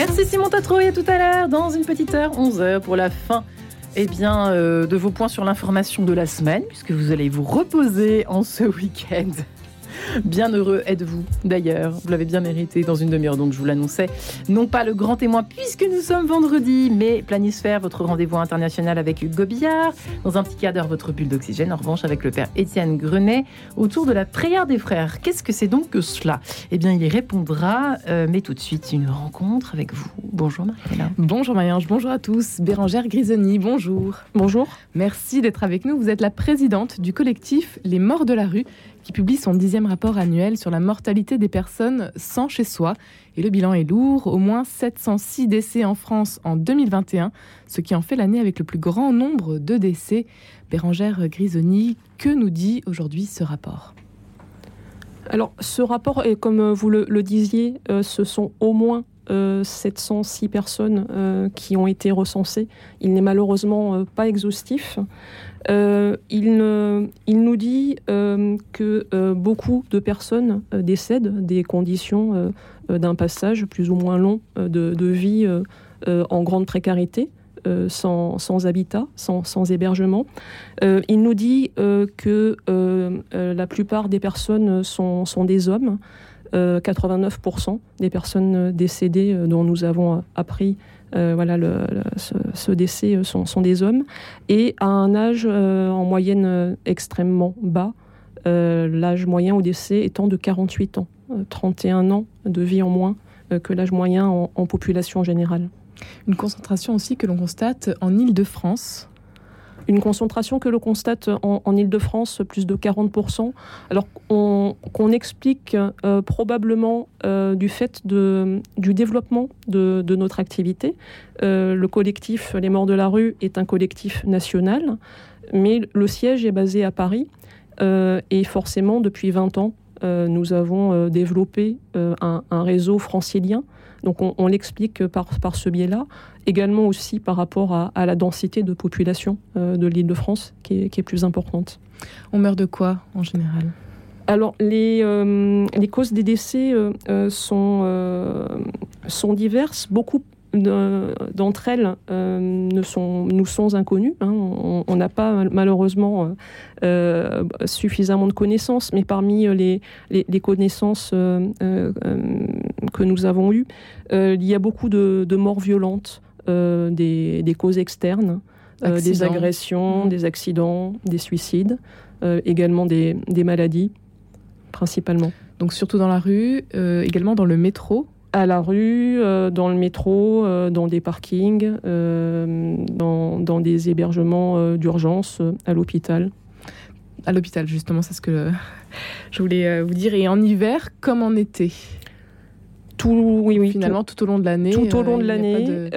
Merci Simon Tatro et à tout à l'heure dans une petite heure, 11h pour la fin eh bien, euh, de vos points sur l'information de la semaine, puisque vous allez vous reposer en ce week-end. Bien heureux êtes-vous d'ailleurs, vous l'avez bien mérité dans une demi-heure, donc je vous l'annonçais. Non pas le grand témoin puisque nous sommes vendredi, mais Planisphère, votre rendez-vous international avec Hugo Billard. Dans un petit quart d'heure, votre bulle d'oxygène, en revanche avec le père Étienne Grenet, autour de la prière des frères. Qu'est-ce que c'est donc que cela? Eh bien, il y répondra, euh, mais tout de suite, une rencontre avec vous. Bonjour Mariella. Bonjour Mayange, bonjour à tous. Bérangère Grisoni, bonjour. Bonjour. Merci d'être avec nous. Vous êtes la présidente du collectif Les Morts de la rue qui publie son dixième rapport annuel sur la mortalité des personnes sans chez soi. Et le bilan est lourd, au moins 706 décès en France en 2021, ce qui en fait l'année avec le plus grand nombre de décès. Bérangère Grisoni, que nous dit aujourd'hui ce rapport? Alors, ce rapport, comme vous le, disiez, euh, ce sont au moins 706 euh, personnes euh, qui ont été recensées. Il n'est malheureusement pas exhaustif. Euh, il, nous dit euh, que euh, beaucoup de personnes décèdent des conditions d'un passage plus ou moins long de, vie en grande précarité. Sans, habitat, sans, hébergement. il nous dit que la plupart des personnes sont, des hommes. 89% des personnes décédées dont nous avons appris euh, voilà, ce, décès euh, sont, des hommes, et à un âge euh, en moyenne extrêmement bas, l'âge moyen au décès étant de 48 ans, 31 ans de vie en moins que l'âge moyen en population générale. Une concentration aussi que l'on constate en Île-de-France une concentration que l'on constate en, Ile-de-France, plus de 40%, alors qu'on explique euh, probablement euh, du fait du développement de, notre activité. Euh, le collectif Les Morts de la Rue est un collectif national, mais le siège est basé à Paris. et forcément, depuis 20 ans, nous avons développé un, réseau francilien donc on, l'explique par, par ce biais-là. Également aussi par rapport à, la densité de population euh, de l'île de France qui est, plus importante. On meurt de quoi en général? Alors, les, euh, les, causes des décès euh, sont, sont diverses. Beaucoup d'entre elles euh, ne sont, nous sont inconnues. Hein. On n'a pas malheureusement euh, euh, suffisamment de connaissances, mais parmi les, les, connaissances que nous avons eues, il y a beaucoup de, morts violentes, des, des, causes externes, des agressions, mmh. des accidents, des suicides, également des, des maladies, principalement. Donc surtout dans la rue, également dans le métro à la rue, euh, dans le métro, euh, dans des parkings, euh, dans, dans, des hébergements d'urgence, à l'hôpital. À l'hôpital, justement, c'est ce que je voulais vous dire. Et en hiver comme en été? Tout, oui, oui, finalement tout, au long de l'année. Tout au long de l'année.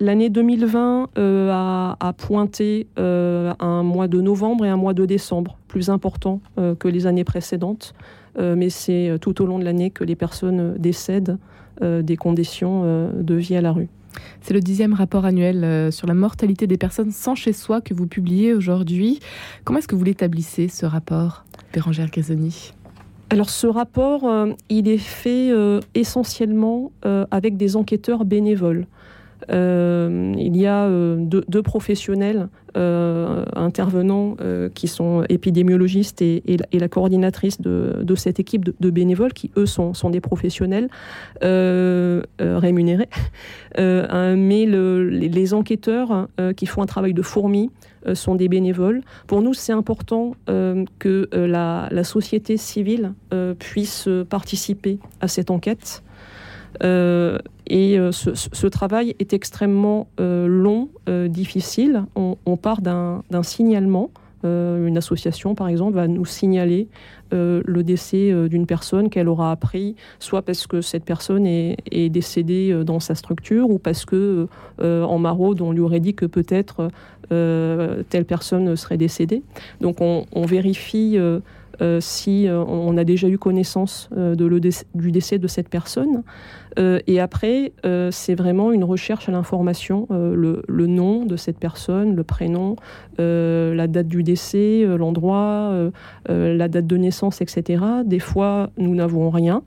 L'année 2020 a, a, pointé un mois de novembre et un mois de décembre plus important que les années précédentes. Euh, mais c'est euh, tout au long de l'année que les personnes euh, décèdent des conditions de vie à la rue. C'est le dixième rapport annuel sur la mortalité des personnes sans chez soi que vous publiez aujourd'hui. Comment est-ce que vous l'établissez, ce rapport, Bérangère Grisoni alors ce rapport, il est fait essentiellement avec des enquêteurs bénévoles. Il y a deux, professionnels euh, intervenants euh, qui sont épidémiologistes et, la, coordinatrice de, cette équipe de, bénévoles qui, eux, sont, des professionnels euh, rémunérés. mais les, enquêteurs qui font un travail de fourmi sont des bénévoles. Pour nous, c'est important que la, société civile puisse participer à cette enquête. Euh, et euh, ce, travail est extrêmement euh, long, difficile. On, part d'un signalement. une association, par exemple, va nous signaler le décès d'une personne qu'elle aura appris, soit parce que cette personne est, décédée dans sa structure, ou parce que en maraude, on lui aurait dit que peut-être telle personne serait décédée. Donc on, vérifie si on a déjà eu connaissance de le du décès de cette personne. et après, c'est vraiment une recherche à l'information, le, nom de cette personne, le prénom, la date du décès, l'endroit, la date de naissance, etc. Des fois, nous n'avons rien.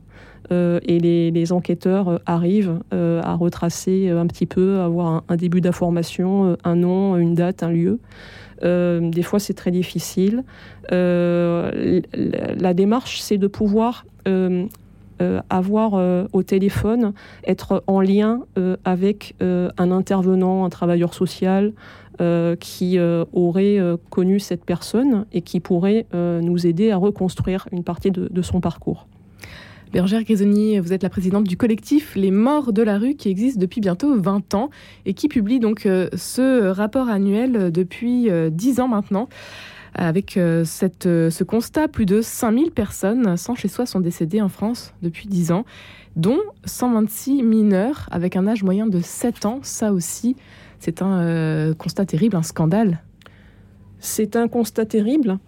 Euh, et les, enquêteurs euh, arrivent euh, à retracer un petit peu, à avoir un, début d'information, un nom, une date, un lieu. Des fois, c'est très difficile. la démarche, c'est de pouvoir avoir au téléphone, être en lien avec un intervenant, un travailleur social qui aurait connu cette personne et qui pourrait nous aider à reconstruire une partie de son parcours. Bergère Grisoni, vous êtes la présidente du collectif Les Morts de la rue qui existe depuis bientôt 20 ans et qui publie donc euh, ce rapport annuel depuis 10 euh, ans maintenant. Avec euh, cette, ce constat, plus de 5000 personnes sans chez soi sont décédées en France depuis 10 ans, dont 126 mineurs avec un âge moyen de 7 ans. Ça aussi, c'est un constat terrible, un scandale. C'est un constat terrible.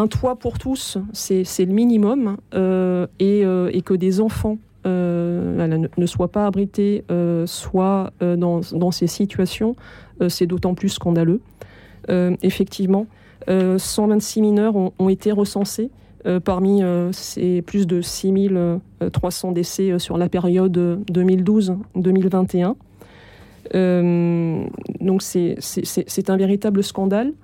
Un toit pour tous, c'est le minimum, euh, euh, et, que des enfants euh, ne, soient pas abrités, soit dans, ces situations, c'est d'autant plus scandaleux. effectivement, 126 mineurs ont, été recensés. parmi ces plus de 6300 décès sur la période 2012-2021. donc c'est un véritable scandale.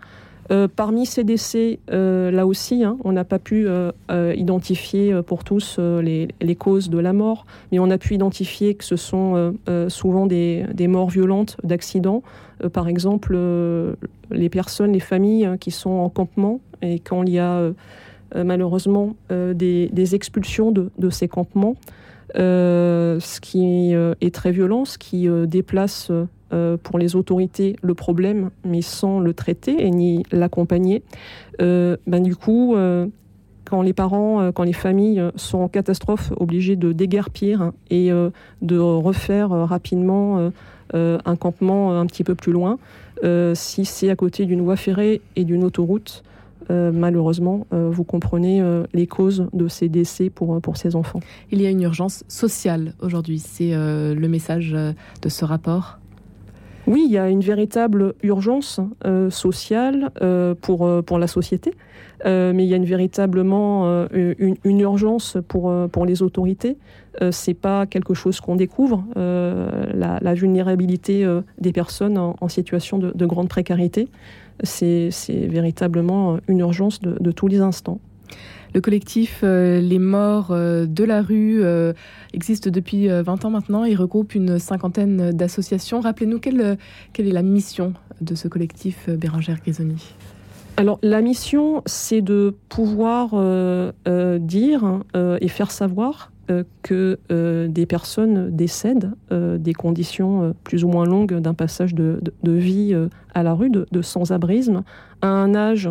Euh, parmi ces décès, euh, là aussi, hein, on n'a pas pu euh, identifier pour tous les, causes de la mort, mais on a pu identifier que ce sont souvent des, morts violentes d'accidents. par exemple, les personnes, les familles qui sont en campement et quand il y a malheureusement des, expulsions de ces campements, ce qui est très violent, ce qui déplace euh, pour les autorités le problème, mais sans le traiter et ni l'accompagner, euh, ben du coup, euh, quand les parents, quand les familles sont en catastrophe, obligés de déguerpir et de refaire rapidement un campement un petit peu plus loin, si c'est à côté d'une voie ferrée et d'une autoroute, malheureusement, vous comprenez les causes de ces décès pour, pour ces enfants. Il y a une urgence sociale aujourd'hui, c'est le message de ce rapport oui, il y a une véritable urgence euh, sociale euh, pour, euh, pour la société, mais il y a une véritablement une, urgence pour, pour les autorités. c'est pas quelque chose qu'on découvre. La, vulnérabilité des personnes en, situation de, grande précarité, c'est véritablement une urgence de tous les instants. Le collectif euh, Les Morts euh, de la rue euh, existe depuis 20 ans maintenant. Il regroupe une cinquantaine d'associations. Rappelez-nous quelle, quelle, est la mission de ce collectif, Bérangère Grisoni alors la mission, c'est de pouvoir dire et faire savoir euh, que euh, des personnes décèdent euh, des conditions plus ou moins longues d'un passage de, vie à la rue, de, sans-abrisme, à un âge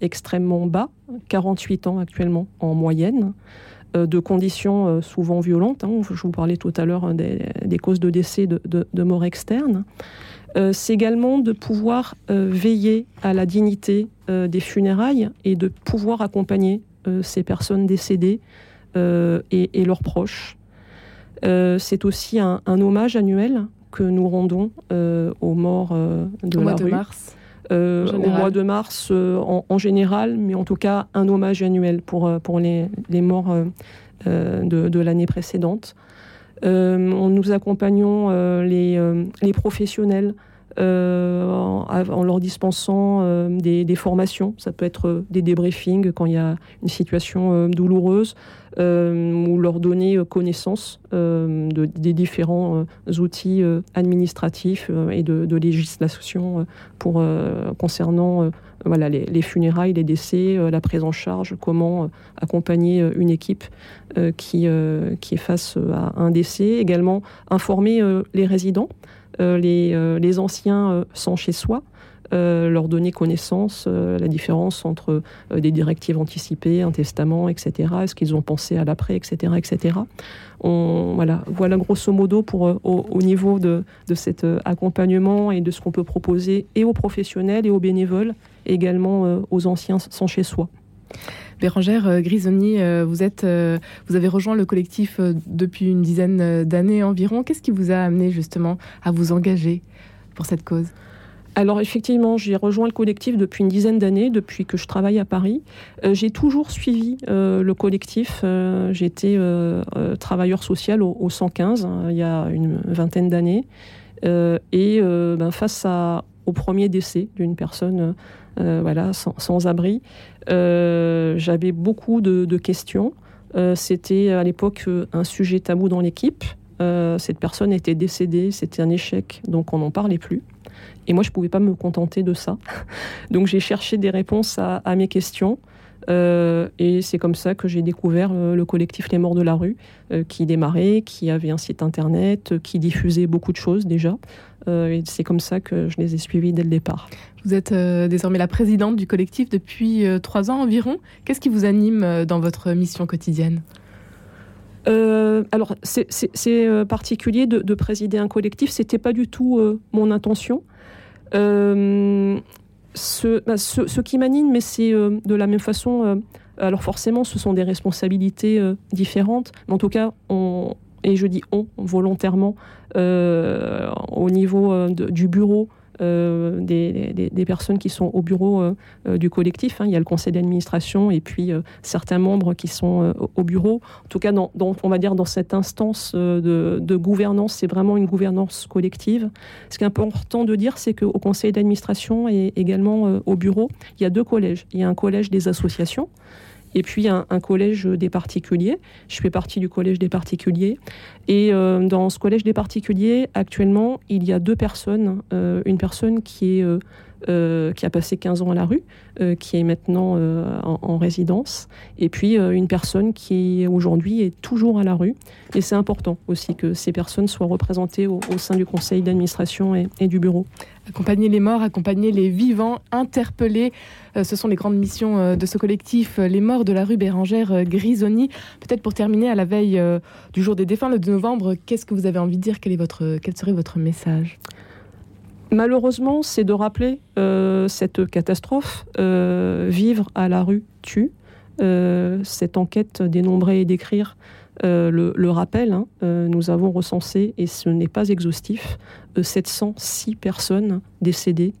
extrêmement bas, 48 ans actuellement en moyenne, de conditions souvent violentes. Hein, je vous parlais tout à l'heure des, causes de décès de, de mort externe. c'est également de pouvoir veiller à la dignité des funérailles et de pouvoir accompagner ces personnes décédées euh, et, leurs proches. Euh, c'est aussi un, hommage annuel que nous rendons euh, aux morts de au la mois rue. De mars. au mois de mars en, général, mais en tout cas un hommage annuel pour, pour les, les morts de, de l'année précédente. nous accompagnons les, les, professionnels en, leur dispensant des, des, formations. Ça peut être des débriefings quand il y a une situation douloureuse. Euh, ou leur donner euh, connaissance euh, de, des différents outils administratifs et de, législation pour, concernant voilà, les, funérailles, les décès, la prise en charge, comment accompagner une équipe qui, qui est face à un décès. Également informer les résidents, les, les anciens sans chez soi. Leur donner connaissance, la différence entre des directives anticipées, un testament, etc. Est-ce qu'ils ont pensé à l'après, etc., etc. On, voilà, voilà grosso modo pour au, niveau de, de cet accompagnement et de ce qu'on peut proposer et aux professionnels et aux bénévoles, également aux anciens sans chez soi. Bérangère euh, Grisoni, euh, vous, êtes, euh, vous avez rejoint le collectif depuis une dizaine d'années environ. Qu'est-ce qui vous a amené justement à vous engager pour cette cause? Alors effectivement, j'ai rejoint le collectif depuis une dizaine d'années, depuis que je travaille à Paris. j'ai toujours suivi le collectif. J'étais travailleur social au, 115 hein, il y a une vingtaine d'années. et ben, face au premier décès d'une personne voilà, sans abri, euh, j'avais beaucoup de, questions. Euh, c'était à l'époque euh, un sujet tabou dans l'équipe. cette personne était décédée, c'était un échec, donc on n'en parlait plus. Et moi, je ne pouvais pas me contenter de ça. Donc j'ai cherché des réponses à, mes questions. et c'est comme ça que j'ai découvert le collectif Les Morts de la rue, qui démarrait, qui avait un site internet, qui diffusait beaucoup de choses déjà. et c'est comme ça que je les ai suivis dès le départ. Vous êtes euh, désormais la présidente du collectif depuis euh, trois ans environ. Qu'est-ce qui vous anime euh, dans votre mission quotidienne? Alors, c'est particulier de, présider un collectif. C'était pas du tout mon intention. Ce, bah, ce, qui m'anime, mais c'est de la même façon. alors forcément, ce sont des responsabilités différentes. Mais en tout cas, et je dis on volontairement, au niveau du bureau, euh, des, personnes qui sont au bureau euh, euh, du collectif. Hein. Il y a le conseil d'administration et puis certains membres qui sont au bureau. En tout cas, dans, on va dire dans cette instance de, gouvernance, c'est vraiment une gouvernance collective. Ce qui est important de dire, c'est qu'au conseil d'administration et également au bureau, il y a deux collèges. Il y a un collège des associations et puis un, collège des particuliers. Je fais partie du collège des particuliers. Et euh, dans ce collège des particuliers, actuellement, il y a deux personnes. Euh, une personne qui est euh, qui a passé 15 ans à la rue, euh, qui est maintenant euh, en, résidence, et puis une personne qui aujourd'hui est toujours à la rue. Et c'est important aussi que ces personnes soient représentées au, sein du conseil d'administration et, du bureau. Accompagner les morts, accompagner les vivants, interpeller, ce sont les grandes missions de ce collectif, les morts de la rue Bérangère Grisoni. Peut-être pour terminer à la veille du jour des défunts, le 2 novembre, qu'est-ce que vous avez envie de dire? Quel, est votre, quel serait votre message? Malheureusement, c'est de rappeler euh, cette catastrophe. Euh, vivre à la rue tue. Euh, cette enquête dénombrer et décrire le, le, rappel. Hein. nous avons recensé, et ce n'est pas exhaustif, 706 personnes décédées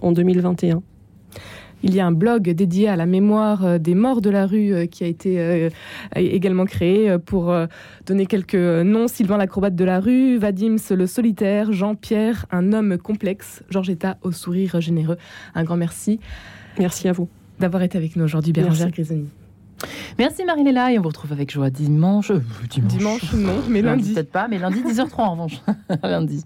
en 2021. Il y a un blog dédié à la mémoire euh, des morts de la rue euh, qui a été euh, également créé pour donner quelques noms. Sylvain l'acrobate de la rue, Vadims le solitaire, Jean-Pierre, un homme complexe, Georgetta au sourire généreux. Un grand merci. Merci à vous. D'avoir été avec nous aujourd'hui, Bérangère Grisoni. Merci Marie-Léla et on vous retrouve avec joie dimanche. dimanche, non, mais lundi. Peut-être pas, mais lundi 10h03 en revanche. lundi.